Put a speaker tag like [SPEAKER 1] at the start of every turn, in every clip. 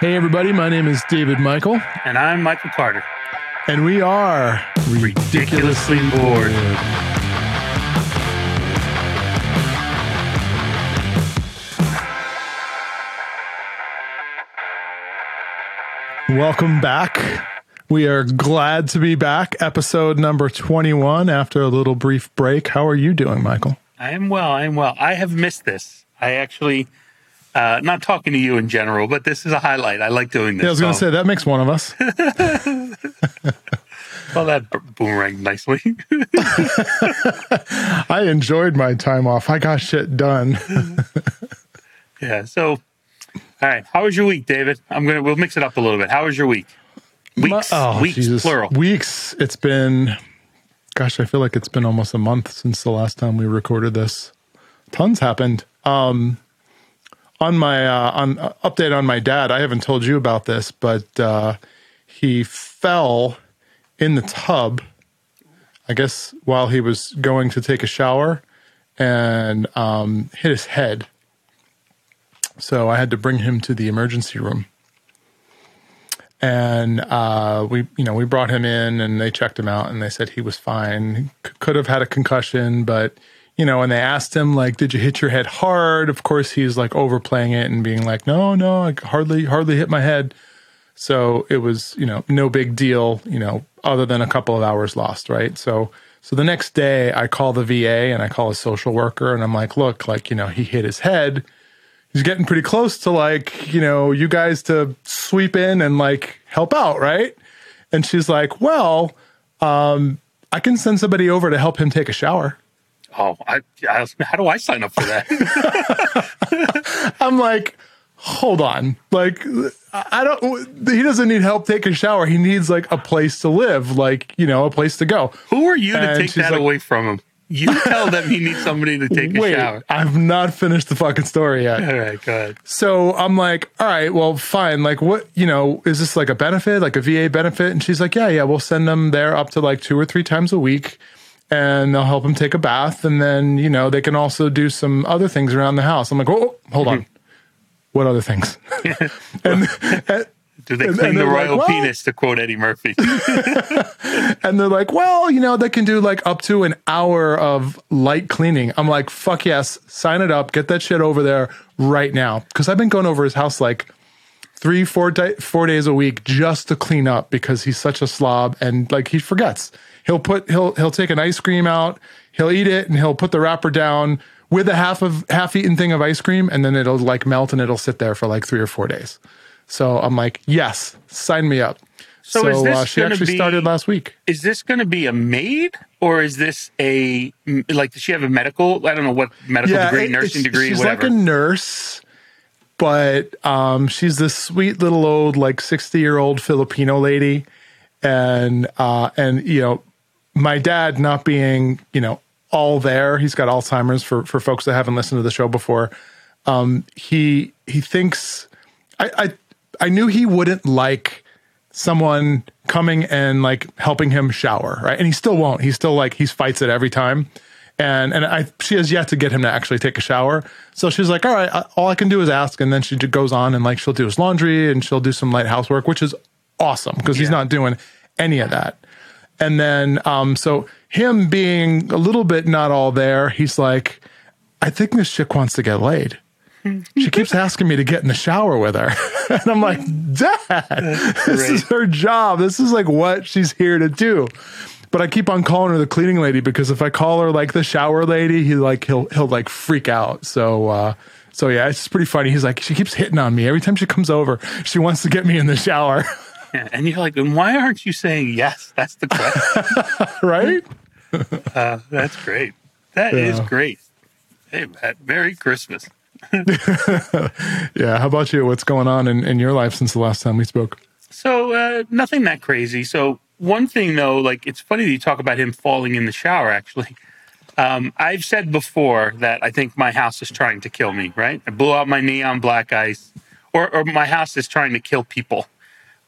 [SPEAKER 1] Hey, everybody, my name is David Michael,
[SPEAKER 2] And I'm Michael Carter.
[SPEAKER 1] and we are
[SPEAKER 2] Ridiculously bored.
[SPEAKER 1] Welcome back. We are glad to be back. Episode number 21 after a little brief break. How are you doing, Michael?
[SPEAKER 2] I am well. I am well. I have missed this. I actually, uh, not talking to you in general, but this is a highlight. I like doing this.
[SPEAKER 1] Yeah, I was going to
[SPEAKER 2] so-
[SPEAKER 1] say that makes one of us.
[SPEAKER 2] well, that b- boomerang nicely.
[SPEAKER 1] I enjoyed my time off. I got shit done.
[SPEAKER 2] yeah. So, all right. How was your week, David? I'm gonna. We'll mix it up a little bit. How was your week? Weeks.
[SPEAKER 1] oh,
[SPEAKER 2] weeks.
[SPEAKER 1] Jesus.
[SPEAKER 2] Plural.
[SPEAKER 1] Weeks. It's been, gosh, I feel like it's been almost a month since the last time we recorded this. Tons happened. Um, on my uh, on uh, update on my dad, I haven't told you about this, but uh, he fell in the tub. I guess while he was going to take a shower, and um, hit his head. So I had to bring him to the emergency room and uh, we you know we brought him in and they checked him out and they said he was fine C- could have had a concussion but you know and they asked him like did you hit your head hard? Of course he's like overplaying it and being like no no i hardly hardly hit my head. So it was you know no big deal you know other than a couple of hours lost right? So so the next day i call the va and i call a social worker and i'm like look like you know he hit his head. He's getting pretty close to like you know you guys to sweep in and like help out right? And she's like well um i can send somebody over to help him take a shower
[SPEAKER 2] Oh, I, I. How do I sign up for that?
[SPEAKER 1] i'm like hold on like i don't he doesn't need help taking a shower he needs like a place to live like you know a place to go
[SPEAKER 2] Who are you to take that
[SPEAKER 1] like-
[SPEAKER 2] away from him? You tell them he needs somebody to take a
[SPEAKER 1] wait
[SPEAKER 2] shower.
[SPEAKER 1] i've not finished the fucking story yet
[SPEAKER 2] All right, go ahead.
[SPEAKER 1] So I'm like, all right, well, fine. Like, what, you know, is this like a benefit, like a VA benefit? And she's like, yeah, yeah, we'll send them there up to like two or three times a week and they'll help him take a bath. And then, you know, they can also do some other things around the house. I'm like, oh, oh hold on. Mm-hmm. What other things? and, and,
[SPEAKER 2] Do they clean the
[SPEAKER 1] they're like,
[SPEAKER 2] royal
[SPEAKER 1] well-
[SPEAKER 2] penis to quote Eddie Murphy?
[SPEAKER 1] and they're like, well, you know, they can do like up to an hour of light cleaning. I'm like, fuck yes, sign it up, get that shit over there right now. Because I've been going over his house like three, four, di- four days a week just to clean up because he's such a slob and like he forgets. He'll put he'll he'll take an ice cream out, he'll eat it, and he'll put the wrapper down with a half of half eaten thing of ice cream, and then it'll like melt and it'll sit there for like three or four days. So I'm like, yes, sign me up.
[SPEAKER 2] So
[SPEAKER 1] So,
[SPEAKER 2] is this
[SPEAKER 1] uh, she actually
[SPEAKER 2] be-
[SPEAKER 1] started last week.
[SPEAKER 2] is this going to be a maid or is this a like? Does she have a medical? I don't know what medical degree,
[SPEAKER 1] it-
[SPEAKER 2] nursing degree,
[SPEAKER 1] She's
[SPEAKER 2] whatever.
[SPEAKER 1] like a nurse, but um, she's this sweet little old, like sixty year old Filipino lady, and uh, and you know, my dad not being you know all there, he's got Alzheimer's. For for folks that haven't listened to the show before, um, he he thinks I I I knew he wouldn't like someone coming and like helping him shower, right? And he still won't. He's still like he fights it every time. And and I she has yet to get him to actually take a shower. So she's like, "All right, I, all I can do is ask." And then she just goes on and like she'll do his laundry and she'll do some light housework, which is awesome because he's not doing any of that. And then um so him being a little bit not all there, he's like, "I think this chick wants to get laid." she keeps asking me to get in the shower with her. and I'm like, Dad, this is her job. This is like what she's here to do. But I keep on calling her the cleaning lady because if I call her like the shower lady, he like he'll he'll like freak out. So uh so yeah, it's pretty funny. He's like, she keeps hitting on me every time she comes over. She wants to get me in the shower,
[SPEAKER 2] Yeah, and you're like, and why aren't you saying yes? That's the question.
[SPEAKER 1] right?
[SPEAKER 2] uh, that's great. That is
[SPEAKER 1] Yeah.
[SPEAKER 2] great. Hey, Matt, Merry Christmas.
[SPEAKER 1] Yeah. How about you? What's going on in, in your life since the last time we spoke?
[SPEAKER 2] So uh, nothing that crazy. So one thing though, like it's funny that you talk about him falling in the shower. Actually, um, I've said before that I think my house is trying to kill me. Right? I blew out my neon black ice, or, or my house is trying to kill people.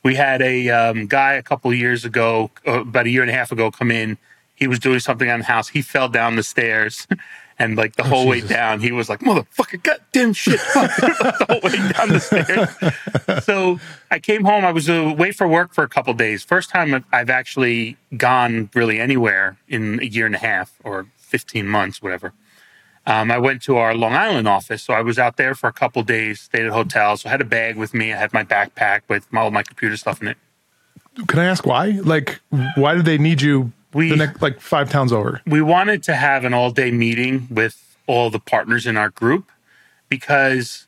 [SPEAKER 2] We had a um, guy a couple years ago, uh, about a year and a half ago, come in. He was doing something on the house. He fell down the stairs, And like the whole way down, he was like, motherfucker, goddamn shit. the whole way down the stairs. so I came home. I was away for work for a couple days. First time I've- I've actually gone really anywhere in a year and a half or 15 months, whatever. Um, I went to our Long Island office. So I was out there for a couple days, stayed at hotels. So I had a bag with me. I had my backpack with all my computer stuff in it.
[SPEAKER 1] Can I ask why? Like, why did they need you
[SPEAKER 2] We-
[SPEAKER 1] the next, like five towns over?
[SPEAKER 2] we wanted to have an all day meeting with all the partners in our group because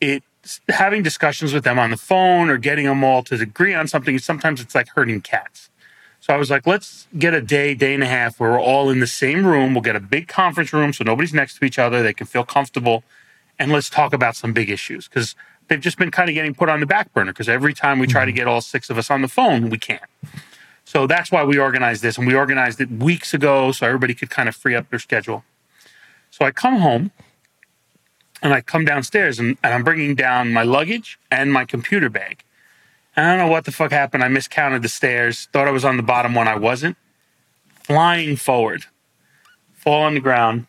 [SPEAKER 2] it having discussions with them on the phone or getting them all to agree on something sometimes it's like herding cats so i was like let's get a day day and a half where we're all in the same room. We'll get a big conference room so nobody's next to each other. They can feel comfortable. And let's talk about some big issues. Because they've just been kind of getting put on the back burner because every time we try to mm-hmm. get all six of us on the phone we can't. So that's why we organized this, and we organized it weeks ago so everybody could kind of free up their schedule. So I come home and I come downstairs and, and I'm bringing down my luggage and my computer bag. I don't know what the fuck happened. I miscounted the stairs, thought I was on the bottom one. I wasn't. Flying forward, fall on the ground,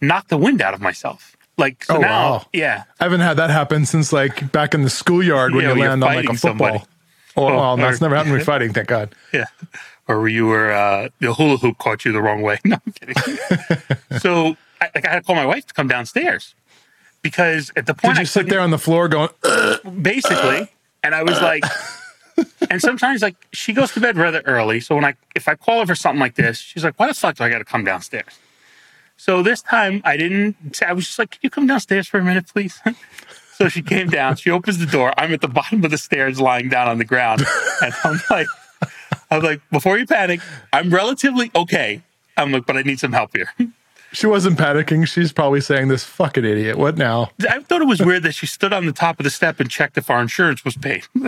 [SPEAKER 2] knock the wind out of myself. Like, so
[SPEAKER 1] Oh,
[SPEAKER 2] now,
[SPEAKER 1] wow.
[SPEAKER 2] yeah.
[SPEAKER 1] I haven't had that happen since like back in the schoolyard when
[SPEAKER 2] Yeah,
[SPEAKER 1] you
[SPEAKER 2] when
[SPEAKER 1] land on like a football.
[SPEAKER 2] somebody.
[SPEAKER 1] Oh,
[SPEAKER 2] Oh,
[SPEAKER 1] well, that's
[SPEAKER 2] or-
[SPEAKER 1] never happened We're fighting, thank God.
[SPEAKER 2] Yeah. Or you were uh, the hula hoop caught you the wrong way. No, I'm kidding. so I, like I had to call my wife to come downstairs because at the point
[SPEAKER 1] Did
[SPEAKER 2] I
[SPEAKER 1] you sit there on the floor going,
[SPEAKER 2] basically, and I was uh. like, and sometimes like she goes to bed rather early. So when I if I call her for something like this, she's like, "Why the fuck do I got to come downstairs?" So this time I didn't. say- I was just like, "Can you come downstairs for a minute, please?" So she came down. She opens the door. I'm at the bottom of the stairs, lying down on the ground, and I'm like, "I'm like, before you panic, I'm relatively okay." I'm like, "But I need some help here."
[SPEAKER 1] she wasn't panicking. She's probably saying, this fucking idiot. What now?
[SPEAKER 2] I thought it was weird that she stood on the top of the step and checked if our insurance was paid.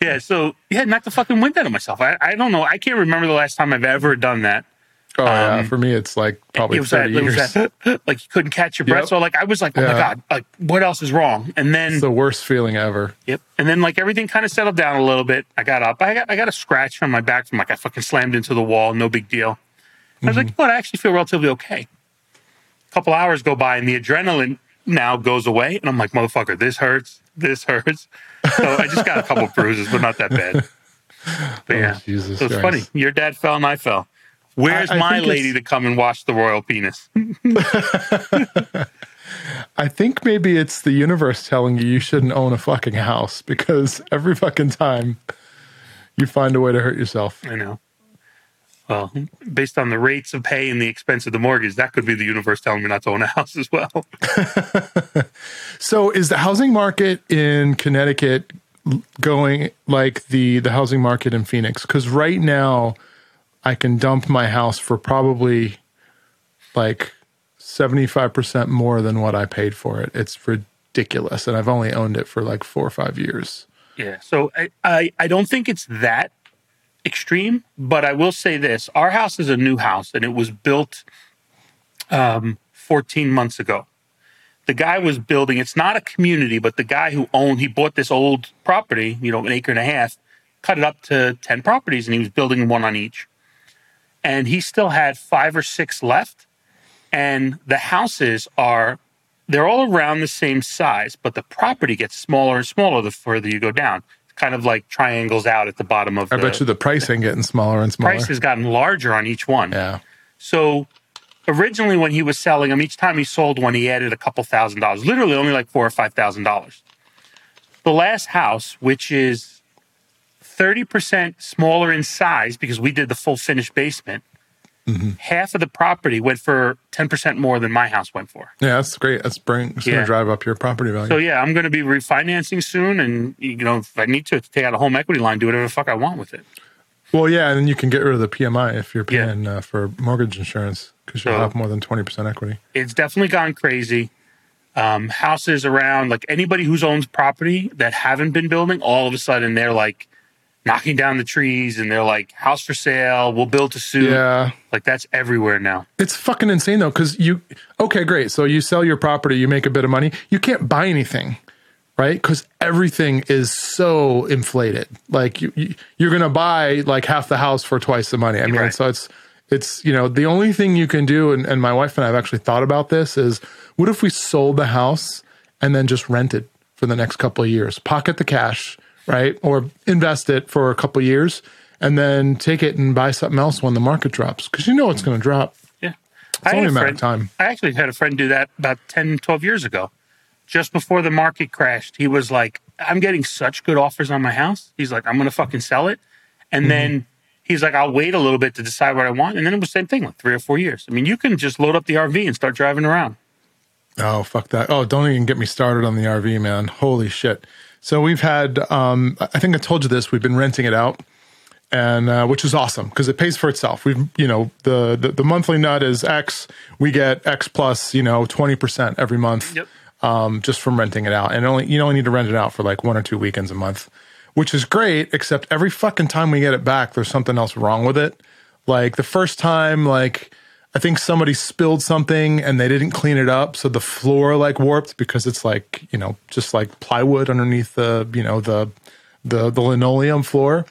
[SPEAKER 2] yeah, so yeah, knocked the fucking wind out of myself. I, I don't know. I can't remember the last time I've ever done that.
[SPEAKER 1] Oh, yeah. For me, it's like probably
[SPEAKER 2] Um, It was that,
[SPEAKER 1] 30
[SPEAKER 2] it was
[SPEAKER 1] years.
[SPEAKER 2] that like you couldn't catch your breath.
[SPEAKER 1] Yep.
[SPEAKER 2] So like I was like, oh my god, like what else is wrong? And then
[SPEAKER 1] It's the worst feeling ever.
[SPEAKER 2] yep, and then like everything kind of settled down a little bit. I got up. I got I got a scratch on my back from like I fucking slammed into the wall. No big deal. I was like,
[SPEAKER 1] Mm-hmm.
[SPEAKER 2] but I actually feel relatively okay. A couple hours go by and the adrenaline now goes away, and I'm like, motherfucker, this hurts. This hurts. So I just got a couple bruises, but not that bad. But yeah,
[SPEAKER 1] Oh, Jesus
[SPEAKER 2] so it's funny. Your dad fell and I fell. Where's
[SPEAKER 1] I- I
[SPEAKER 2] my lady
[SPEAKER 1] it's-
[SPEAKER 2] to come and wash the royal penis?
[SPEAKER 1] I think maybe it's the universe telling you you shouldn't own a fucking house because every fucking time you find a way to hurt yourself.
[SPEAKER 2] I know. Well, based on the rates of pay and the expense of the mortgage, that could be the universe telling me not to own a house as well.
[SPEAKER 1] So is the housing market in Connecticut going like the the housing market in Phoenix? Because right now I can dump my house for probably like seventy five percent more than what I paid for it. It's ridiculous, and I've only owned it for like four or five years.
[SPEAKER 2] Yeah. So I, I, I don't think it's that extreme, but I will say this: our house is a new house, and it was built um, 14 months ago. The guy was building. It's not a community, but the guy who owned he bought this old property, you know, an acre and a half, cut it up to 10 properties, and he was building one on each. And he still had five or six left, and the houses are they're all around the same size, but the property gets smaller and smaller the further you go down. Kind of like triangles out at the bottom of
[SPEAKER 1] I
[SPEAKER 2] the
[SPEAKER 1] bet you the price ain't getting smaller and smaller.
[SPEAKER 2] price has gotten larger on each one.
[SPEAKER 1] Yeah.
[SPEAKER 2] So originally when he was selling them, each time he sold one, he added a couple thousand dollars, literally only like four or five thousand dollars. The last house, which is 30% smaller in size because we did the full finished basement,
[SPEAKER 1] Mm-hmm.
[SPEAKER 2] half of the property went for 10% more than my house went for.
[SPEAKER 1] Yeah, that's great. That's bring it's
[SPEAKER 2] Yeah.
[SPEAKER 1] gonna drive up your property value.
[SPEAKER 2] So yeah, I'm going to be refinancing soon, and you know, if I need to take out a home equity line, do whatever the fuck I want with it.
[SPEAKER 1] well, yeah, and then you can get rid of the PMI if you're
[SPEAKER 2] Yeah.
[SPEAKER 1] paying uh, for mortgage insurance because you'll
[SPEAKER 2] So-
[SPEAKER 1] have more than twenty percent equity.
[SPEAKER 2] It's definitely gone crazy. Um, houses around, like anybody who's owns property that haven't been building, all of a sudden they're like knocking down the trees, and they're like, "House for sale, we'll build to suit."
[SPEAKER 1] Yeah.
[SPEAKER 2] Like that's everywhere now.
[SPEAKER 1] It's fucking insane though, because you okay, great. So you sell your property, you make a bit of money. You can't buy anything, right? Because everything is so inflated. Like you, you you're gonna buy like half the house for twice the money. I mean,
[SPEAKER 2] Right.
[SPEAKER 1] so it's It's, you know, the only thing you can do, and, and my wife and I have actually thought about this, is what if we sold the house and then just rented for the next couple of years? Pocket the cash, right? Or invest it for a couple of years and then take it and buy something else when the market drops because you know it's going to drop.
[SPEAKER 2] Yeah.
[SPEAKER 1] It's only a matter of time.
[SPEAKER 2] I actually had a friend do that about 10, 12 years ago. Just before the market crashed, he was like, I'm getting such good offers on my house. He's like, I'm going to fucking sell it. And then mm-hmm. he's like, I'll wait a little bit to decide what I want. And then it was the same thing, like three or four years. I mean, you can just load up the RV and start driving around.
[SPEAKER 1] Oh, fuck that. Oh, don't even get me started on the RV, man. Holy shit. So we've had, um, I think I told you this, we've been renting it out. And uh, which is awesome because it pays for itself. We've, you know, the, the the monthly nut is X. We get X plus, you know, twenty percent every month,
[SPEAKER 2] Yep.
[SPEAKER 1] um, just from renting it out. And only you only need to rent it out for like one or two weekends a month, which is great. Except every fucking time we get it back, there's something else wrong with it. Like the first time, like I think somebody spilled something and they didn't clean it up, so the floor like warped because it's like you know just like plywood underneath the you know the the the linoleum floor.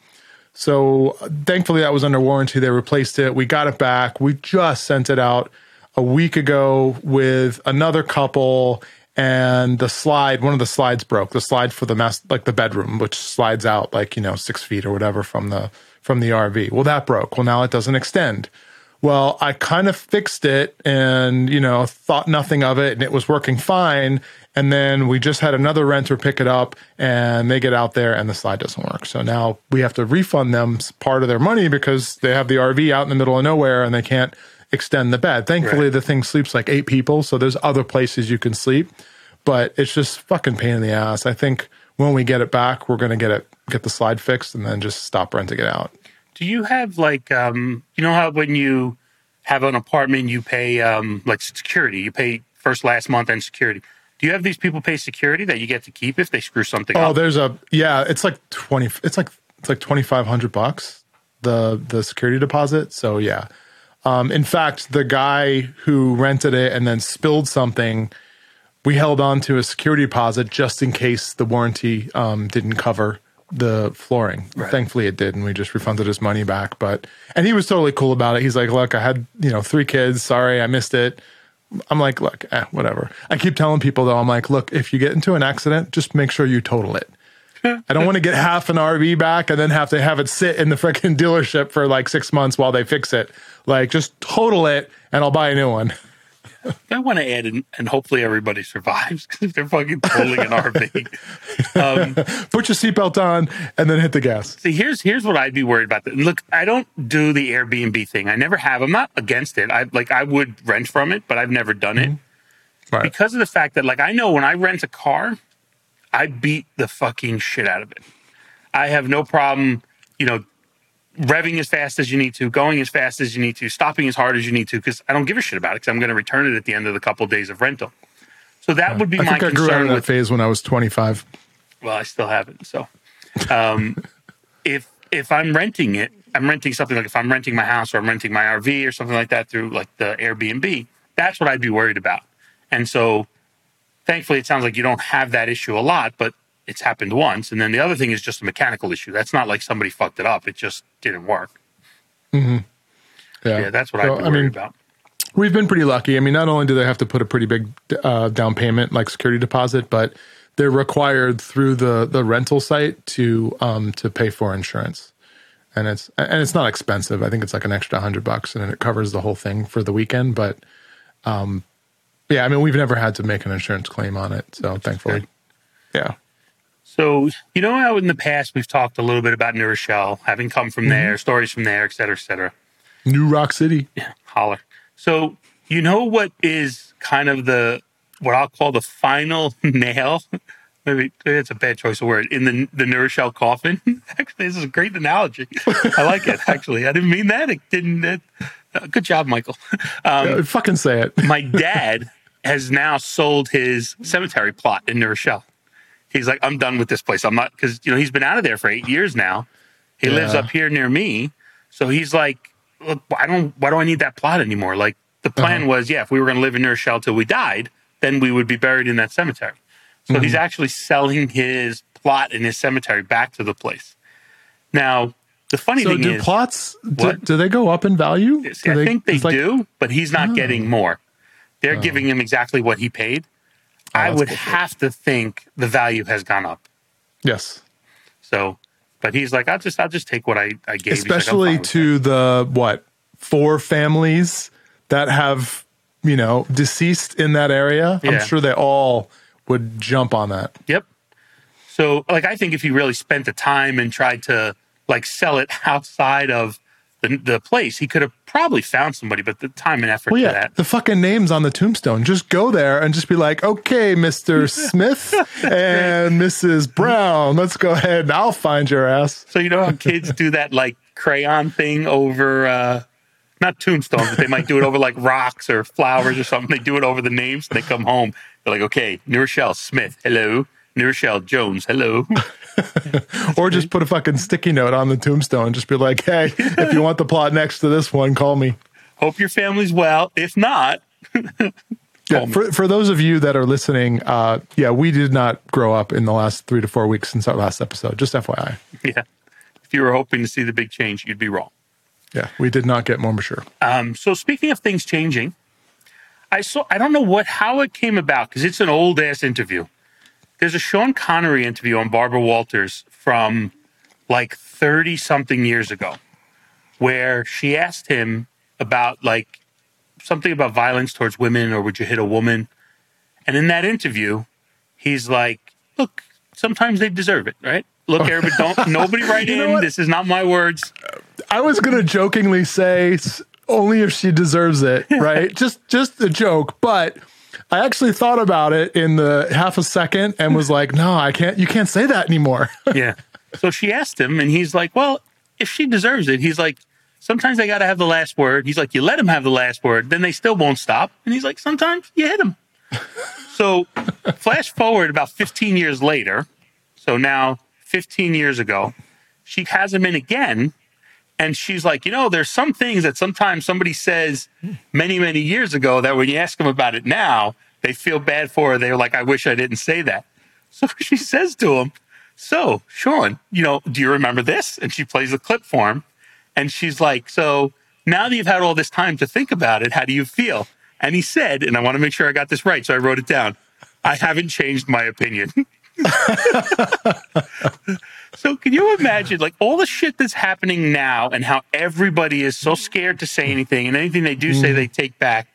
[SPEAKER 1] So thankfully that was under warranty. They replaced it. We got it back. We just sent it out a week ago with another couple and the slide, one of the slides broke. The slide for the mess like the bedroom, which slides out like, you know, six feet or whatever from the from the RV. Well, that broke. Well, now it doesn't extend. Well, I kind of fixed it and, you know, thought nothing of it and it was working fine. And then we just had another renter pick it up and they get out there and the slide doesn't work. So now we have to refund them part of their money because they have the RV out in the middle of nowhere and they can't extend the bed. Thankfully,
[SPEAKER 2] Right.
[SPEAKER 1] the thing sleeps like eight people. So there's other places you can sleep, but it's just fucking pain in the ass. I think when we get it back, we're going to get it, get the slide fixed and then just stop renting it out.
[SPEAKER 2] Do you have like, um, you know how when you have an apartment, you pay um, like security, you pay first, last month and security. Do you have these people pay security that you get to keep if they screw something
[SPEAKER 1] Oh,
[SPEAKER 2] up?
[SPEAKER 1] Oh, there's a yeah. It's like twenty. It's like it's like twenty five hundred bucks the the security deposit. So yeah. Um, in fact, the guy who rented it and then spilled something, we held on to a security deposit just in case the warranty um, didn't cover the flooring.
[SPEAKER 2] Right.
[SPEAKER 1] Thankfully, it did, and we just refunded his money back. But and he was totally cool about it. He's like, "Look, I had you know three kids. Sorry, I missed it." I'm like, "Look, eh, whatever." I keep telling people though, I'm like, "Look, if you get into an accident, just make sure you total it." I don't want to get half an RV back and then have to have it sit in the freaking dealership for like six months while they fix it. Like, just total it and I'll buy a new one.
[SPEAKER 2] I want to add, in, and hopefully everybody survives because they're fucking pulling an RV. Um,
[SPEAKER 1] Put your seatbelt on and then hit the gas.
[SPEAKER 2] See, here's here's what I'd be worried about. Look, I don't do the Airbnb thing. I never have. I'm not against it. I like I would rent from it, but I've never done it
[SPEAKER 1] Right.
[SPEAKER 2] because of the fact that like I know when I rent a car, I beat the fucking shit out of it. I have no problem, you know, revving as fast as you need to, going as fast as you need to, stopping as hard as you need to, because I don't give a shit about it. Because I'm going to return it at the end of the couple days of rental. So that would be
[SPEAKER 1] I
[SPEAKER 2] my
[SPEAKER 1] think I grew out
[SPEAKER 2] concern
[SPEAKER 1] of that
[SPEAKER 2] with
[SPEAKER 1] phase when I was 25.
[SPEAKER 2] well, I still haven't. So, um, if if I'm renting it, I'm renting something like if I'm renting my house or I'm renting my RV or something like that through like the Airbnb. That's what I'd be worried about. And so, thankfully, it sounds like you don't have that issue a lot, but it's happened once. And then the other thing is just a mechanical issue. That's not like somebody fucked it up. It just didn't work.
[SPEAKER 1] Yeah.
[SPEAKER 2] Yeah, that's what
[SPEAKER 1] So,
[SPEAKER 2] I'd be
[SPEAKER 1] I
[SPEAKER 2] worried
[SPEAKER 1] mean,
[SPEAKER 2] about.
[SPEAKER 1] We've been pretty lucky. I mean, not only do they have to put a pretty big uh, down payment, like security deposit, but they're required through the the rental site to um, to pay for insurance, and it's and it's not expensive. I think it's like an extra hundred bucks, and it covers the whole thing for the weekend. But um, yeah, I mean, we've never had to make an insurance claim on it, so thankfully,
[SPEAKER 2] good.
[SPEAKER 1] yeah.
[SPEAKER 2] So, you know how in the past we've talked a little bit about New Rochelle, having come from there, stories from there, et cetera, et cetera.
[SPEAKER 1] New Rock City.
[SPEAKER 2] Yeah, holler. So you know what is kind of the what I'll call the final nail? Maybe, maybe it's a bad choice of word in the the New Rochelle coffin. actually, this is a great analogy. I like it. Actually, I didn't mean that. It didn't. It, uh, good job, Michael. Um,
[SPEAKER 1] Uh, fucking say it.
[SPEAKER 2] my dad has now sold his cemetery plot in New Rochelle. He's like, I'm done with this place. I'm not because you know he's been out of there for eight years now. He lives up here near me, so he's like, look, I don't. Why do I need that plot anymore? Like the plan
[SPEAKER 1] Uh-huh.
[SPEAKER 2] was, yeah, if we were going to live in New Rochelle till we died, then we would be buried in that cemetery. So
[SPEAKER 1] Mm-hmm.
[SPEAKER 2] he's actually selling his plot in his cemetery back to the place. Now, the funny
[SPEAKER 1] So
[SPEAKER 2] thing
[SPEAKER 1] do
[SPEAKER 2] is,
[SPEAKER 1] plots do, do they go up in value?
[SPEAKER 2] See, I think they
[SPEAKER 1] like-
[SPEAKER 2] do, but he's not getting more. They're giving him exactly what he paid. Oh,
[SPEAKER 1] I
[SPEAKER 2] would
[SPEAKER 1] bullshit.
[SPEAKER 2] have to think the value has gone up.
[SPEAKER 1] Yes.
[SPEAKER 2] So, but he's like, I'll just, I'll just take what I, I gave. He's like, "I'm
[SPEAKER 1] Especially to the what four families that have you know deceased in that area.
[SPEAKER 2] Yeah.
[SPEAKER 1] I'm sure they all would jump on that.
[SPEAKER 2] that." Yep. So, like, I think if he really spent the time and tried to like sell it outside of the, the place, he could have probably found somebody. But the time and effort
[SPEAKER 1] Well, yeah,
[SPEAKER 2] that,
[SPEAKER 1] the fucking names on the tombstone. Just go there and just be like, okay, Mister Smith and Mrs. Brown, let's go ahead. and I'll find your ass.
[SPEAKER 2] So you know how kids do that like crayon thing over uh not tombstones, but they might do it over like rocks or flowers or something. They do it over the names. and They come home. They're like, okay, New Rochelle Smith, hello. New Rochelle Jones, hello.
[SPEAKER 1] Or just put a fucking sticky note on the tombstone. Just be like, hey, if you want the plot next to this one, call me.
[SPEAKER 2] Hope your family's well. If not,
[SPEAKER 1] Yeah, for, for those of you that are listening, uh, yeah, we did not grow up in the last three to four weeks since our last episode. Just FYI.
[SPEAKER 2] yeah. If you were hoping to see the big change, you'd be wrong.
[SPEAKER 1] Yeah, we did not get more mature.
[SPEAKER 2] Um, so speaking of things changing, I saw I don't know what how it came about because it's an old ass interview. There's a Sean Connery interview on Barbara Walters from like 30 something years ago where she asked him about like something about violence towards women or would you hit a woman? And in that interview, he's like, look, sometimes they deserve it, right? Look, everybody, don't nobody write
[SPEAKER 1] You
[SPEAKER 2] in. This is not my words.
[SPEAKER 1] I was gonna jokingly say only if she deserves it, right? just just a joke, but I actually thought about it in the half a second and was like, no, I can't. You can't say that anymore.
[SPEAKER 2] yeah. So she asked him, and he's like, "Well, if she deserves it, he's like, sometimes they got to have the last word." He's like, "You let him have the last word, then they still won't stop." And he's like, "Sometimes you hit him." so, flash forward about 15 years later. So now, 15 years ago, she has him in again, and she's like, "You know, there's some things that sometimes somebody says many, many years ago that when you ask them about it now, they feel bad for. Her. They're like, I wish I didn't say that." So she says to him, so, Sean, you know, do you remember this? And she plays the clip for him. And she's like, So now that you've had all this time to think about it, how do you feel? And he said, and I want to make sure I got this right, so I wrote it down I haven't changed my opinion. so, can you imagine, like, all the shit that's happening now and how everybody is so scared to say anything and anything they do say they take back?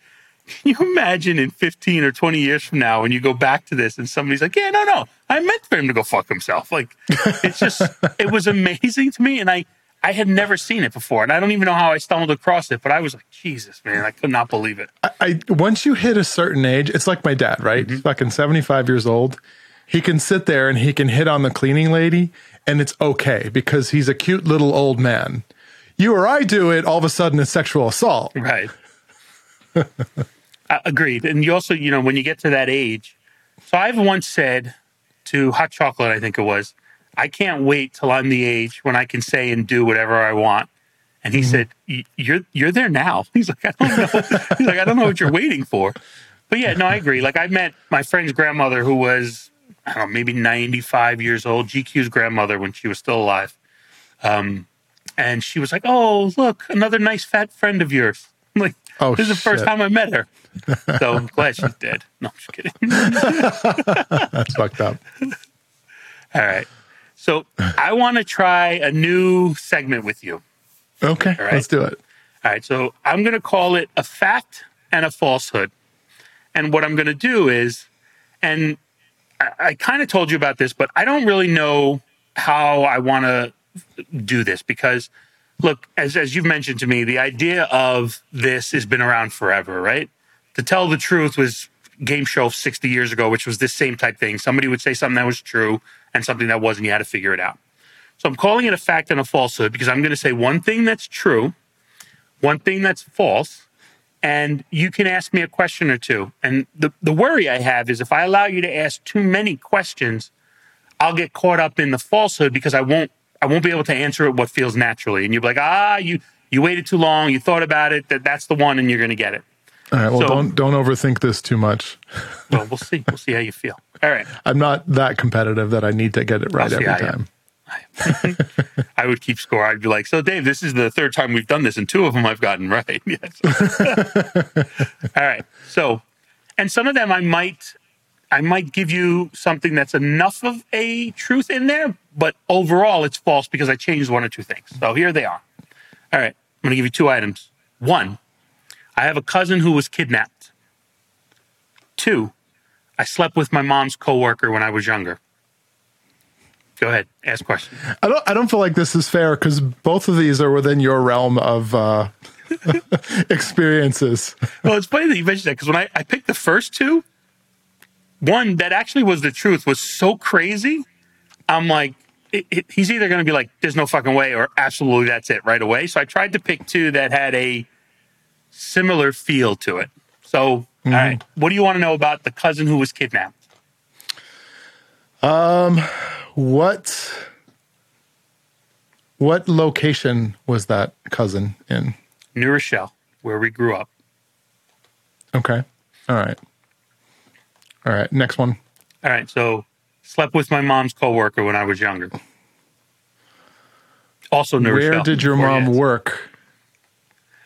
[SPEAKER 2] Can you imagine in 15 or 20 years from now when you go back to this and somebody's like, yeah, no, no, I meant for him to go fuck himself. Like, it's just, it was amazing to me. And I, I had never seen it before. And I don't even know how I stumbled across it, but I was like, Jesus, man, I could not believe it.
[SPEAKER 1] I, I once you hit a certain age, it's like my dad, right?
[SPEAKER 2] Mm-hmm.
[SPEAKER 1] He's fucking 75 years old. He can sit there and he can hit on the cleaning lady and it's okay because he's a cute little old man. You or I do it, all of a sudden it's sexual assault.
[SPEAKER 2] Right. Uh, agreed. And you also, you know, when you get to that age, so I've once said to Hot Chocolate, I think it was, I can't wait till I'm the age when I can say and do whatever I want. And he said, "Y- "You're you're there now." He's like, "I don't know." He's like, "I don't know what you're waiting for." But yeah, no, I agree. Like I met my friend's grandmother, who was I don't know, maybe 95 years old, GQ's grandmother when she was still alive. Um, and she was like, "Oh, look, another nice fat friend of yours." I'm like,
[SPEAKER 1] Oh,
[SPEAKER 2] this is the first time I met her. So I'm glad she's dead. No, I'm just kidding.
[SPEAKER 1] That's fucked up.
[SPEAKER 2] All right. So I want to try a new segment with you.
[SPEAKER 1] Okay,
[SPEAKER 2] right.
[SPEAKER 1] let's do it.
[SPEAKER 2] All right. So I'm going to call it a fact and a falsehood. And what I'm going to do is, and I, I kind of told you about this, but I don't really know how I want to do this because, look, as, as you've mentioned to me, the idea of this has been around forever, right? To tell the truth was game show 60 years ago, which was this same type thing. Somebody would say something that was true and something that wasn't. You had to figure it out. So I'm calling it a fact and a falsehood because I'm going to say one thing that's true, one thing that's false, and you can ask me a question or two. And the, the worry I have is if I allow you to ask too many questions, I'll get caught up in the falsehood because I won't I won't be able to answer it what feels naturally. And you'll be like, ah, you you waited too long, you thought about it, that that's the one and you're gonna get it.
[SPEAKER 1] All right. Well,
[SPEAKER 2] So-
[SPEAKER 1] don't don't overthink this too much.
[SPEAKER 2] Well, we'll see. We'll see how you feel. All right.
[SPEAKER 1] I'm not that competitive that I need to get it right every time.
[SPEAKER 2] I would keep score. I'd be like, "So, Dave, this is the third time we've done this, and two of them I've gotten right." All right. So, and some of them I might, I might give you something that's enough of a truth in there, but overall it's false because I changed one or two things. So here they are. All right. I'm going to give you two items. One, I have a cousin who was kidnapped. Two, I slept with my mom's coworker when I was younger. Go ahead, ask question.
[SPEAKER 1] I don't. I don't feel like this is fair because both of these are within your realm of uh, experiences.
[SPEAKER 2] Well, it's funny that you mentioned that because when I, I picked the first two, one that actually was the truth was so crazy. I'm like, it, it, he's either going to be like, "There's no fucking way," or "Absolutely, that's it," right away. So I tried to pick two that had a similar feel to it. So, all right, what do you want to know about the cousin who was kidnapped?
[SPEAKER 1] What what location was that cousin in?
[SPEAKER 2] New Rochelle, where we grew up.
[SPEAKER 1] Okay. All right. All right. Next one.
[SPEAKER 2] All right, so slept with my mom's coworker when I was younger. Also, New
[SPEAKER 1] Where
[SPEAKER 2] Rochelle,
[SPEAKER 1] did your mom work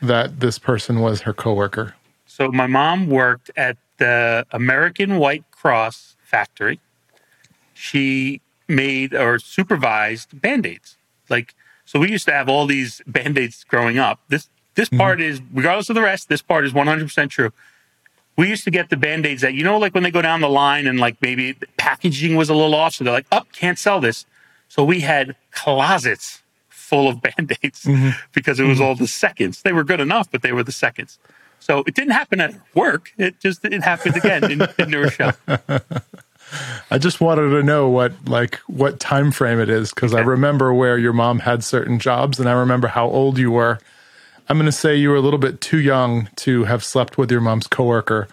[SPEAKER 1] that this person was her coworker?
[SPEAKER 2] So my mom worked at the American White Cross factory. She made or supervised band-aids. Like so we used to have all these band-aids growing up. This this mm-hmm. part is regardless of the rest, this part is 100% true. We used to get the band-aids that you know like when they go down the line and like maybe the packaging was a little off so they're like, "Up, can't sell this." So we had closets full of band-aids mm-hmm. because it was mm-hmm. all the seconds. They were good enough, but they were the seconds. So it didn't happen at work. It just it happened again in, in New Rochelle.
[SPEAKER 1] I just wanted to know what like what time frame it is because I remember where your mom had certain jobs and I remember how old you were. I'm going to say you were a little bit too young to have slept with your mom's coworker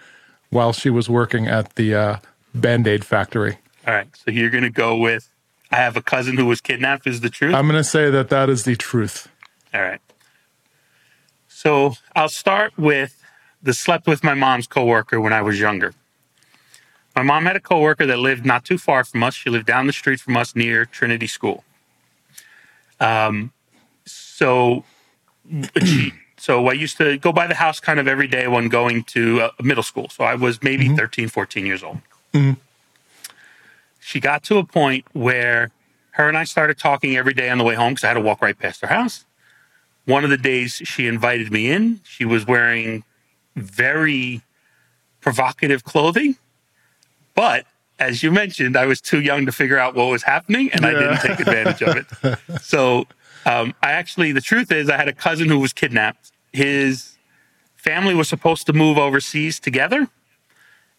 [SPEAKER 1] while she was working at the uh, Band-Aid factory.
[SPEAKER 2] All right. So you're gonna go with I have a cousin who was kidnapped is the truth.
[SPEAKER 1] I'm going to say that that is the truth.
[SPEAKER 2] All right. So I'll start with the slept with my mom's coworker when I was younger. My mom had a coworker that lived not too far from us. She lived down the street from us near Trinity School. Um, so she, so I used to go by the house kind of every day when going to uh, middle school. So I was maybe 13, 14 years old. She got to a point where her and I started talking every day on the way home because I had to walk right past her house one of the days she invited me in, she was wearing very provocative clothing. But as you mentioned, I was too young to figure out what was happening and I didn't take advantage of it. So um, I actually, the truth is, I had a cousin who was kidnapped. His family was supposed to move overseas together.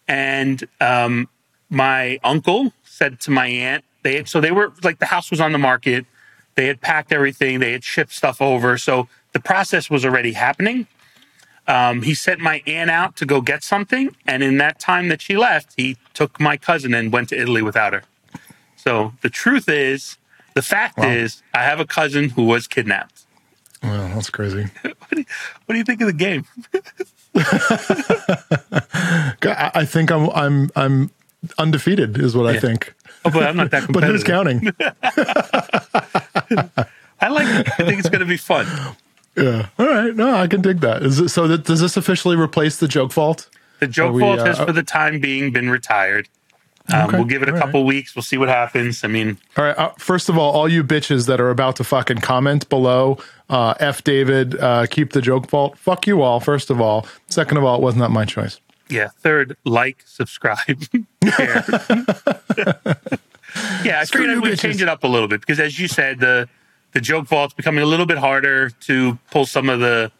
[SPEAKER 2] And um, my uncle said to my aunt, they had, so they were like the house was on the market. They had packed everything. They had shipped stuff over. So the process was already happening. Um, he sent my aunt out to go get something. And in that time that she left, he took my cousin and went to Italy without her. So the truth is, the fact is, I have a cousin who was kidnapped.
[SPEAKER 1] Well, that's crazy.
[SPEAKER 2] What do you, what do you think of the game?
[SPEAKER 1] I think I'm I'm I'm undefeated is what I think.
[SPEAKER 2] Oh, but I'm not that
[SPEAKER 1] But who's counting?
[SPEAKER 2] I like it. I think it's going to be fun.
[SPEAKER 1] Yeah. All right. No, I can dig that. Is it so that does this officially replace the joke vault?
[SPEAKER 2] The joke
[SPEAKER 1] we,
[SPEAKER 2] vault
[SPEAKER 1] uh,
[SPEAKER 2] has, for the time being, been retired. Um,
[SPEAKER 1] Okay.
[SPEAKER 2] We'll give it a
[SPEAKER 1] All
[SPEAKER 2] couple weeks. We'll see what happens. I mean,
[SPEAKER 1] All right. Uh, first of all, all you bitches that are about to fucking comment below, uh, F David, uh, keep the joke vault. Fuck you all. First of all. Second of all, it was not my choice.
[SPEAKER 2] yeah. Third, like, subscribe, yeah, I figured I would
[SPEAKER 1] bitches.
[SPEAKER 2] change it up a little bit because, as you said, the the joke vault's becoming a little bit harder to pull some of the.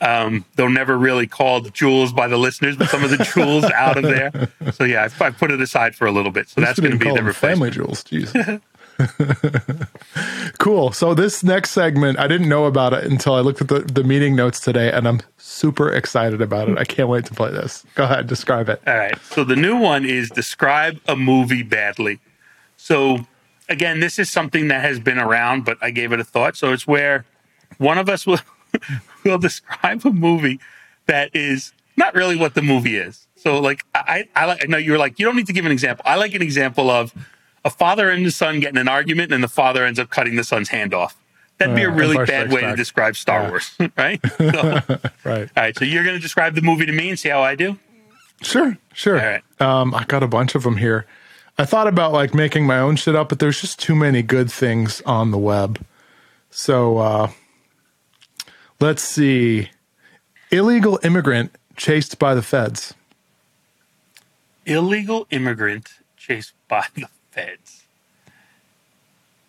[SPEAKER 2] Um, though never really called jewels by the listeners, but some of the jewels out of there. So yeah, I, I put it aside for a little bit. So that's going to be the replacement.
[SPEAKER 1] family jewels. Jeez. cool. So this next segment, I didn't know about it until I looked at the, the meeting notes today, and I'm super excited about it. I can't wait to play this. Go ahead, describe it.
[SPEAKER 2] All right. So the new one is describe a movie badly. So again, this is something that has been around, but I gave it a thought. So it's where one of us will will describe a movie that is not really what the movie is. So like I I, like, I know you were like you don't need to give an example. I like an example of a father and his son getting an argument, and the father ends up cutting the son's hand off. That'd be a really bad way to describe Star
[SPEAKER 1] Yeah.
[SPEAKER 2] Wars, right? So-
[SPEAKER 1] Right.
[SPEAKER 2] all right, so you're going to describe the movie to me and see how I do.
[SPEAKER 1] Sure. Sure.
[SPEAKER 2] All right.
[SPEAKER 1] Um, I got a bunch of them here. I thought about like making my own shit up, but there's just too many good things on the web. So uh, let's see. Illegal immigrant chased by the feds.
[SPEAKER 2] Illegal immigrant chased by the feds.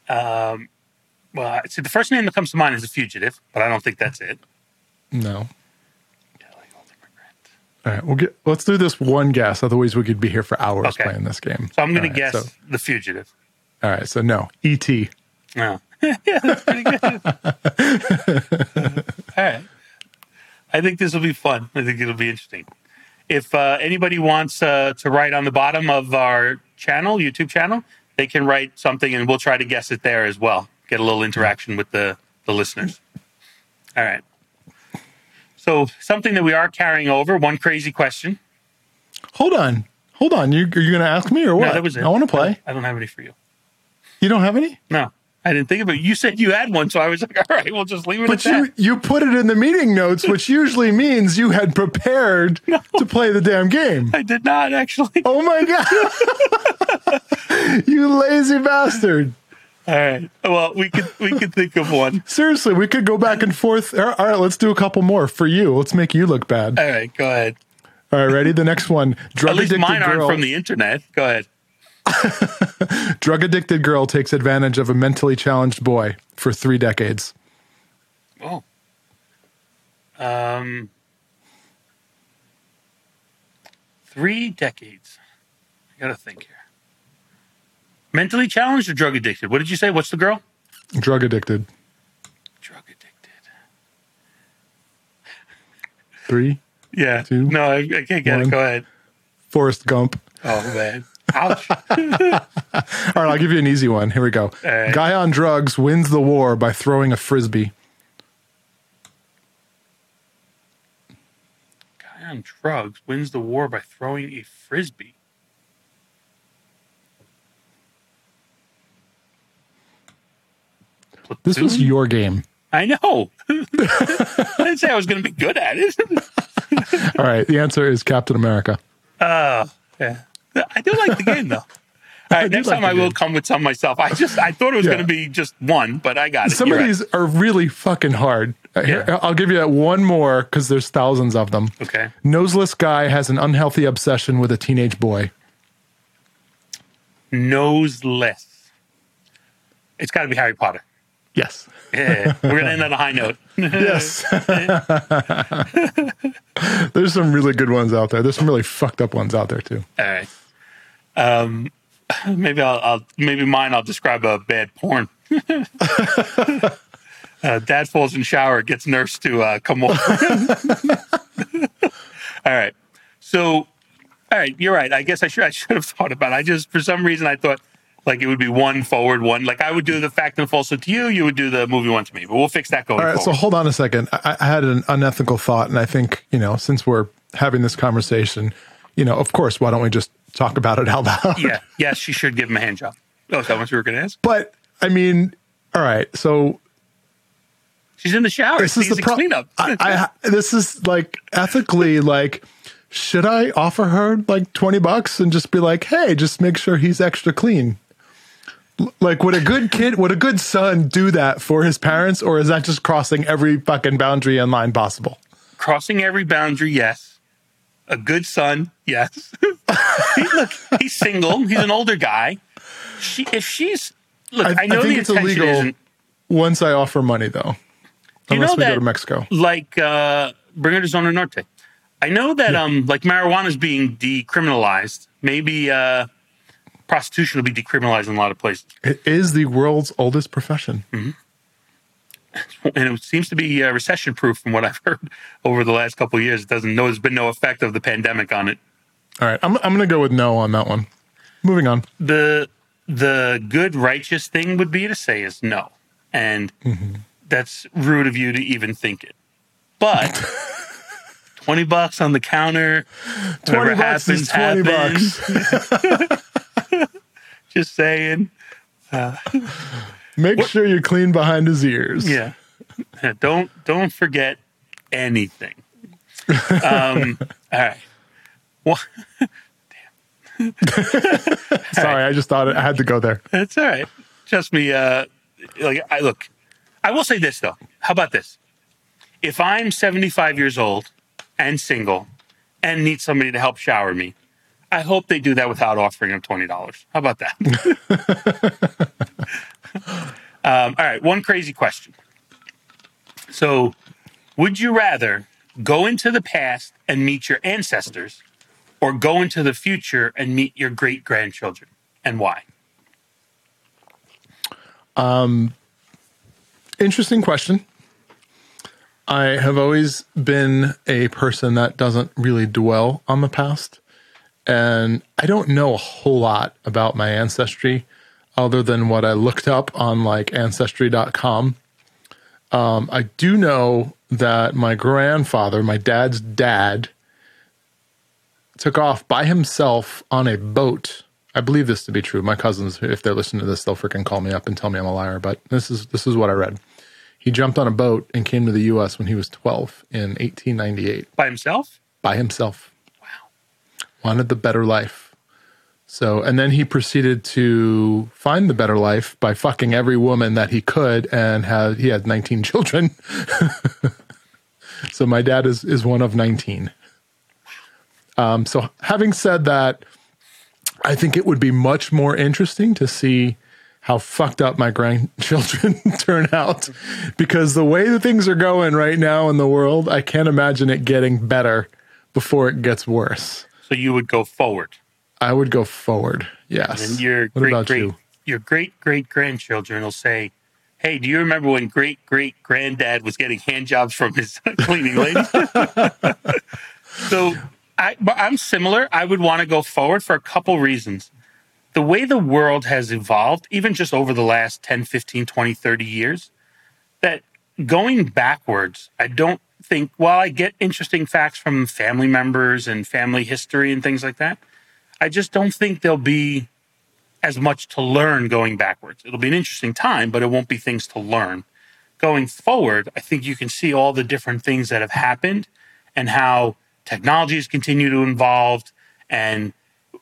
[SPEAKER 2] Um, well, see, the first name that comes to mind is a fugitive, but I don't think that's it.
[SPEAKER 1] No. All right. We'll get. Let's do this one guess. Otherwise, we could be here for hours
[SPEAKER 2] Okay.
[SPEAKER 1] playing this game.
[SPEAKER 2] So I'm going to guess
[SPEAKER 1] so-
[SPEAKER 2] the fugitive.
[SPEAKER 1] all right. So no. E E.T.
[SPEAKER 2] No. yeah, that's pretty good. All right. I think this will be fun. I think it'll be interesting. If uh, anybody wants uh, to write on the bottom of our channel, YouTube channel, they can write something and we'll try to guess it there as well. Get a little interaction with the, the listeners. All right. So, something that we are carrying over one crazy question.
[SPEAKER 1] Hold on. Hold on. You, are you going to ask me or what?
[SPEAKER 2] No, that was it.
[SPEAKER 1] I want to play.
[SPEAKER 2] I don't have any for you.
[SPEAKER 1] You don't have any?
[SPEAKER 2] No, I didn't think of it. You said you had one, so I was like, all right, we'll just leave it
[SPEAKER 1] But
[SPEAKER 2] at that.
[SPEAKER 1] you you put it in the meeting notes, which usually means you had prepared to play the damn game.
[SPEAKER 2] I did not actually.
[SPEAKER 1] Oh my god. you lazy bastard.
[SPEAKER 2] All right. Well, we could we could think of one.
[SPEAKER 1] Seriously, we could go back and forth. All right, all right, let's do a couple more for you. Let's make you look bad.
[SPEAKER 2] All right, go ahead.
[SPEAKER 1] All right, ready? The next one.
[SPEAKER 2] At
[SPEAKER 1] Drug
[SPEAKER 2] least
[SPEAKER 1] addicted
[SPEAKER 2] mine aren't
[SPEAKER 1] girl.
[SPEAKER 2] from the internet. Go ahead.
[SPEAKER 1] Drug addicted girl takes advantage of a mentally challenged boy for three decades.
[SPEAKER 2] Oh. Um. Three decades. I gotta think here. Mentally challenged or drug addicted? What did you say? What's the girl?
[SPEAKER 1] Drug addicted.
[SPEAKER 2] Drug addicted.
[SPEAKER 1] Three.
[SPEAKER 2] Yeah.
[SPEAKER 1] Two,
[SPEAKER 2] no, I, I can't get
[SPEAKER 1] one.
[SPEAKER 2] it. Go ahead.
[SPEAKER 1] Forrest Gump.
[SPEAKER 2] Oh man. Ouch.
[SPEAKER 1] All right, I'll give you an easy one. Here we go.
[SPEAKER 2] right.
[SPEAKER 1] Guy on drugs wins the war by throwing a frisbee.
[SPEAKER 2] Guy on drugs wins the war by throwing a frisbee.
[SPEAKER 1] This was your game.
[SPEAKER 2] I know. I didn't say I was going to be good at it.
[SPEAKER 1] All right, the answer is Captain America.
[SPEAKER 2] Oh, yeah. I do like the game though. All right, next
[SPEAKER 1] like
[SPEAKER 2] time I will
[SPEAKER 1] game.
[SPEAKER 2] come with some myself. I just I thought it was
[SPEAKER 1] Yeah.
[SPEAKER 2] going to be just one, but I got it.
[SPEAKER 1] Some
[SPEAKER 2] You're
[SPEAKER 1] of
[SPEAKER 2] right.
[SPEAKER 1] these are really fucking hard. Uh, here,
[SPEAKER 2] Yeah.
[SPEAKER 1] I'll give you that one more because there's thousands of them.
[SPEAKER 2] Okay.
[SPEAKER 1] Noseless guy has an unhealthy obsession with a teenage boy.
[SPEAKER 2] Noseless. It's got to be Harry Potter.
[SPEAKER 1] Yes.
[SPEAKER 2] Yeah, we're going to end on a high note.
[SPEAKER 1] Yes. there's some really good ones out there. There's some really fucked up ones out there too.
[SPEAKER 2] All right. Um, maybe I'll, I'll maybe mine. I'll describe a bad porn. uh, dad falls in shower, gets nurse to uh, come over. all right. So, all right, you're right. I guess I should I should have thought about. it. I just for some reason I thought like it would be one forward, one like I would do the fact and falsehood to you. You would do the movie one to me. But we'll fix that going
[SPEAKER 1] All right, so hold on a second. I, I had an unethical thought, and I think you know, since we're having this conversation, you know, of course, why don't we just talk about it out loud?
[SPEAKER 2] yeah. Yes, she should give him a hand job. Oh, is that what you were going to ask?
[SPEAKER 1] But I mean, all right, so
[SPEAKER 2] She's in the shower.
[SPEAKER 1] this is the pro-
[SPEAKER 2] cleanup.
[SPEAKER 1] I, I this is like ethically like. Should I offer her like 20 bucks and just be like, hey, just make sure he's extra clean? Like, would a good kid, would a good son do that for his parents, or is that just crossing every fucking boundary and line possible?
[SPEAKER 2] crossing every boundary, yes. A good son, yes. he, look, he's single. He's an older guy. She, if she's look, I,
[SPEAKER 1] I
[SPEAKER 2] know
[SPEAKER 1] think
[SPEAKER 2] the
[SPEAKER 1] it's illegal.
[SPEAKER 2] isn't
[SPEAKER 1] Once I offer money, though,
[SPEAKER 2] You
[SPEAKER 1] unless
[SPEAKER 2] know
[SPEAKER 1] we go to Mexico.
[SPEAKER 2] like uh, bring her to Zona Norte. I know that um, like marijuana is being decriminalized. Maybe uh, prostitution will be decriminalized in a lot of places,
[SPEAKER 1] It is the world's oldest profession.
[SPEAKER 2] and it seems to be uh, recession proof from what I've heard over the last couple of years. It doesn't know there's been no effect of the pandemic on it.
[SPEAKER 1] All right, I'm, I'm going to go with no on that one. Moving on.
[SPEAKER 2] the the good righteous thing would be to say is no and that's rude of you to even think it but 20 bucks on the counter
[SPEAKER 1] 20
[SPEAKER 2] whatever
[SPEAKER 1] bucks is
[SPEAKER 2] happens
[SPEAKER 1] 20
[SPEAKER 2] happens
[SPEAKER 1] bucks.
[SPEAKER 2] Just saying.
[SPEAKER 1] Make sure you're clean behind his ears.
[SPEAKER 2] Yeah. don't don't forget anything. Um, all right. Well,
[SPEAKER 1] Sorry, I just thought it, I had to go there.
[SPEAKER 2] That's all right. Trust me. Uh, like I look, I will say this though. How about this? If I'm 75 years old and single and need somebody to help shower me, I hope they do that without offering them twenty dollars. How about that? um, all right. One crazy question. So, would you rather go into the past and meet your ancestors, or go into the future and meet your great grandchildren, and why?
[SPEAKER 1] Um, Interesting question. I have always been a person that doesn't really dwell on the past. And I don't know a whole lot about my ancestry other than what I looked up on like ancestry.com. Um, I do know that my grandfather, my dad's dad, took off by himself on a boat. I believe this to be true. My cousins, if they're listening to this, they'll freaking call me up and tell me I'm a liar. But this is this is what I read. He jumped on a boat and came to the U.S. when he was 12 in 1898
[SPEAKER 2] By himself?
[SPEAKER 1] by himself. Wanted the better life. So, and then he proceeded to find the better life by fucking every woman that he could, and had he had 19 children. so my dad is is one of 19. Um, so having said that, I think it would be much more interesting to see how fucked up my grandchildren turn out because the way that things are going right now in the world, I can't imagine it getting better before it gets worse.
[SPEAKER 2] So you would go forward.
[SPEAKER 1] I would go forward. Yes.
[SPEAKER 2] And your
[SPEAKER 1] what
[SPEAKER 2] great
[SPEAKER 1] about
[SPEAKER 2] great
[SPEAKER 1] you?
[SPEAKER 2] your great great grandchildren will say, Hey, do you remember when great great granddad was getting hand jobs from his cleaning lady? so I but I'm similar. I would want to go forward for a couple reasons. The way the world has evolved, even just over the last 10, 15, 20, 30 years, that going backwards, I don't think, while I get interesting facts from family members and family history and things like that, I just don't think there'll be as much to learn going backwards. It'll be an interesting time, but it won't be things to learn. Going forward, I think you can see all the different things that have happened and how technologies continue to evolve and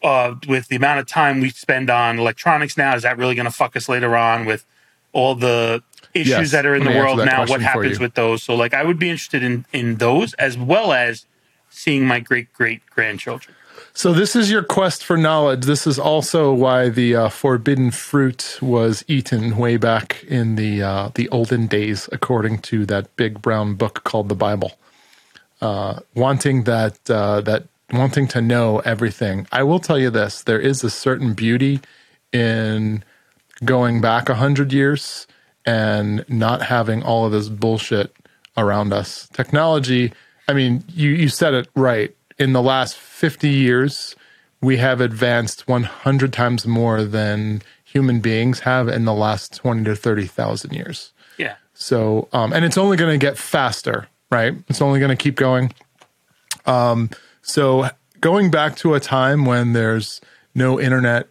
[SPEAKER 2] uh, with the amount of time we spend on electronics now, is that really going to fuck us later on with all the issues
[SPEAKER 1] Yes,
[SPEAKER 2] that are in
[SPEAKER 1] let
[SPEAKER 2] the world now? What happens with those? So, like, I would be interested in in those as well as seeing my great great grandchildren.
[SPEAKER 1] So this is your quest for knowledge. This is also why the uh, forbidden fruit was eaten way back in the uh, the olden days, according to that big brown book called the Bible. Uh, wanting that uh, that wanting to know everything. I will tell you this: there is a certain beauty in going back a hundred years and not having all of this bullshit around us. Technology. I mean, you you said it right. In the last fifty years, we have advanced one hundred times more than human beings have in the last twenty to thirty thousand years.
[SPEAKER 2] Yeah.
[SPEAKER 1] So, um, and it's only going to get faster, right? It's only going to keep going. Um, so, going back to a time when there's no internet,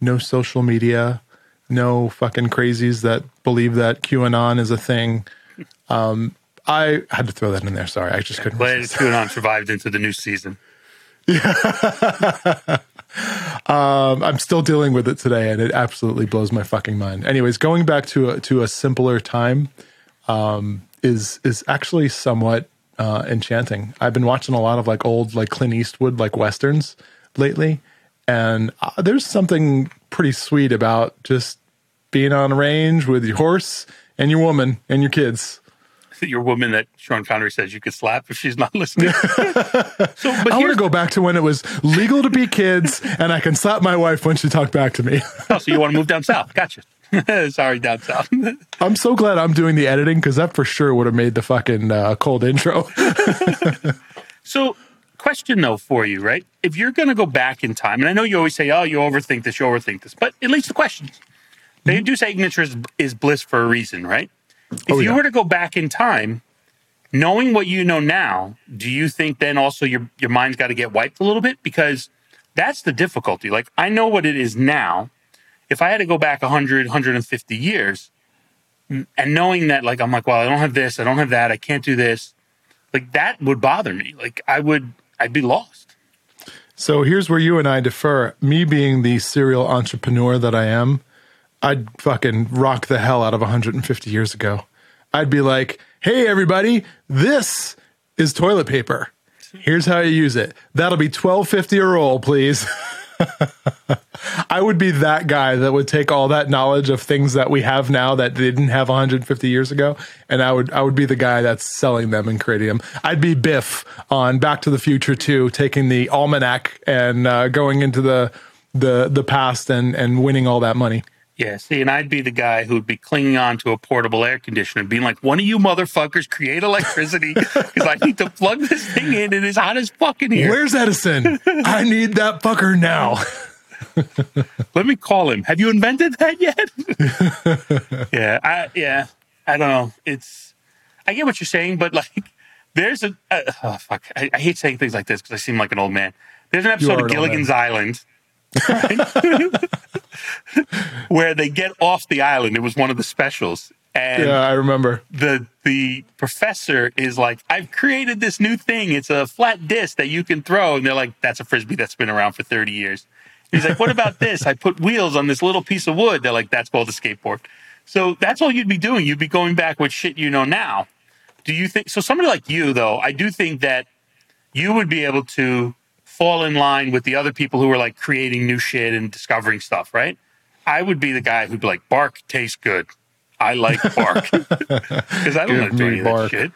[SPEAKER 1] no social media, no fucking crazies that believe that QAnon is a thing. Um, I had to throw that in there. Sorry, I just couldn't.
[SPEAKER 2] Glad. QAnon survived into the new season.
[SPEAKER 1] Um, I'm still dealing with it today, and it absolutely blows my fucking mind. Anyways, going back to a, to a simpler time um, is is actually somewhat uh, enchanting. I've been watching a lot of like old like Clint Eastwood like westerns lately, and uh, there's something pretty sweet about just being on range with your horse and your woman and your kids.
[SPEAKER 2] Your woman that Sean Connery says you could slap if she's not listening. so, but
[SPEAKER 1] I want to go back to when it was legal to be kids, and I can slap my wife when she talked back to me.
[SPEAKER 2] oh, so you want to move down south? Gotcha. Sorry, down south.
[SPEAKER 1] I'm so glad I'm doing the editing because that for sure would have made the fucking uh, cold intro.
[SPEAKER 2] so, question though for you, right? If you're going to go back in time, and I know you always say, "Oh, you overthink this, you overthink this," but at least the questions. They mm-hmm. do say ignorance is, is bliss for a reason, right? If
[SPEAKER 1] Oh,
[SPEAKER 2] you
[SPEAKER 1] yeah.
[SPEAKER 2] were to go back in time, knowing what you know now, do you think then also your your mind's got to get wiped a little bit because that's the difficulty. Like I know what it is now, if I had to go back 100, 150 years, mm, and knowing that, like, I'm like, well, I don't have this, I don't have that, I can't do this, like, that would bother me. Like, I would, I'd be lost.
[SPEAKER 1] So here's where you and I differ. Me being the serial entrepreneur that I am, I'd fucking rock the hell out of 150 years ago. I'd be like, hey, everybody, this is toilet paper. Here's how you use it. That'll be 1250 a roll, please. I would be that guy that would take all that knowledge of things that we have now that they didn't have 150 years ago, and I would I would be the guy that's selling them and creating them. I'd be Biff on Back to the Future 2, taking the almanac and uh, going into the the the past and and winning all that money.
[SPEAKER 2] Yeah, see, and I'd be the guy who'd be clinging on to a portable air conditioner, being like, "One of you motherfuckers create electricity because I need to plug this thing in. and It is hot as fucking here."
[SPEAKER 1] Where's Edison? I need that fucker now.
[SPEAKER 2] Let me call him. Have you invented that yet? yeah, I yeah, I don't know. It's I get what you're saying, but like, there's a uh, oh, fuck. I, I, hate saying things like this because I seem like an old man. There's an episode of Gilligan's Island. where they get off the island. It was one of the specials. And
[SPEAKER 1] yeah, I remember.
[SPEAKER 2] The the professor is like, I've created this new thing. It's a flat disc that you can throw. And they're like, that's a frisbee that's been around for 30 years. He's like, what about this? I put wheels on this little piece of wood. They're like, that's called a skateboard. So that's all you'd be doing. You'd be going back with shit you know now. Do you think so? Somebody like you, though, I do think that you would be able to fall in line with the other people who are like creating new shit and discovering stuff, right? I would be the guy who'd be like, bark tastes good. I like bark because I don't want to do any bark. of that shit.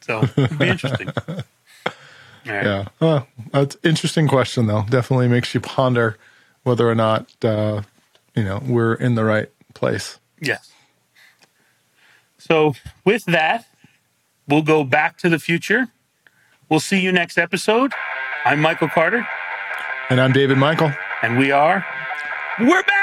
[SPEAKER 2] So it'd be interesting.
[SPEAKER 1] Right. Yeah, well, that's interesting question though. Definitely makes you ponder whether or not uh, you know we're in the right place.
[SPEAKER 2] Yes. So with that, we'll go back to the future. We'll see you next episode. I'm Michael Carter.
[SPEAKER 1] And I'm David Michael.
[SPEAKER 2] And we are. We're back!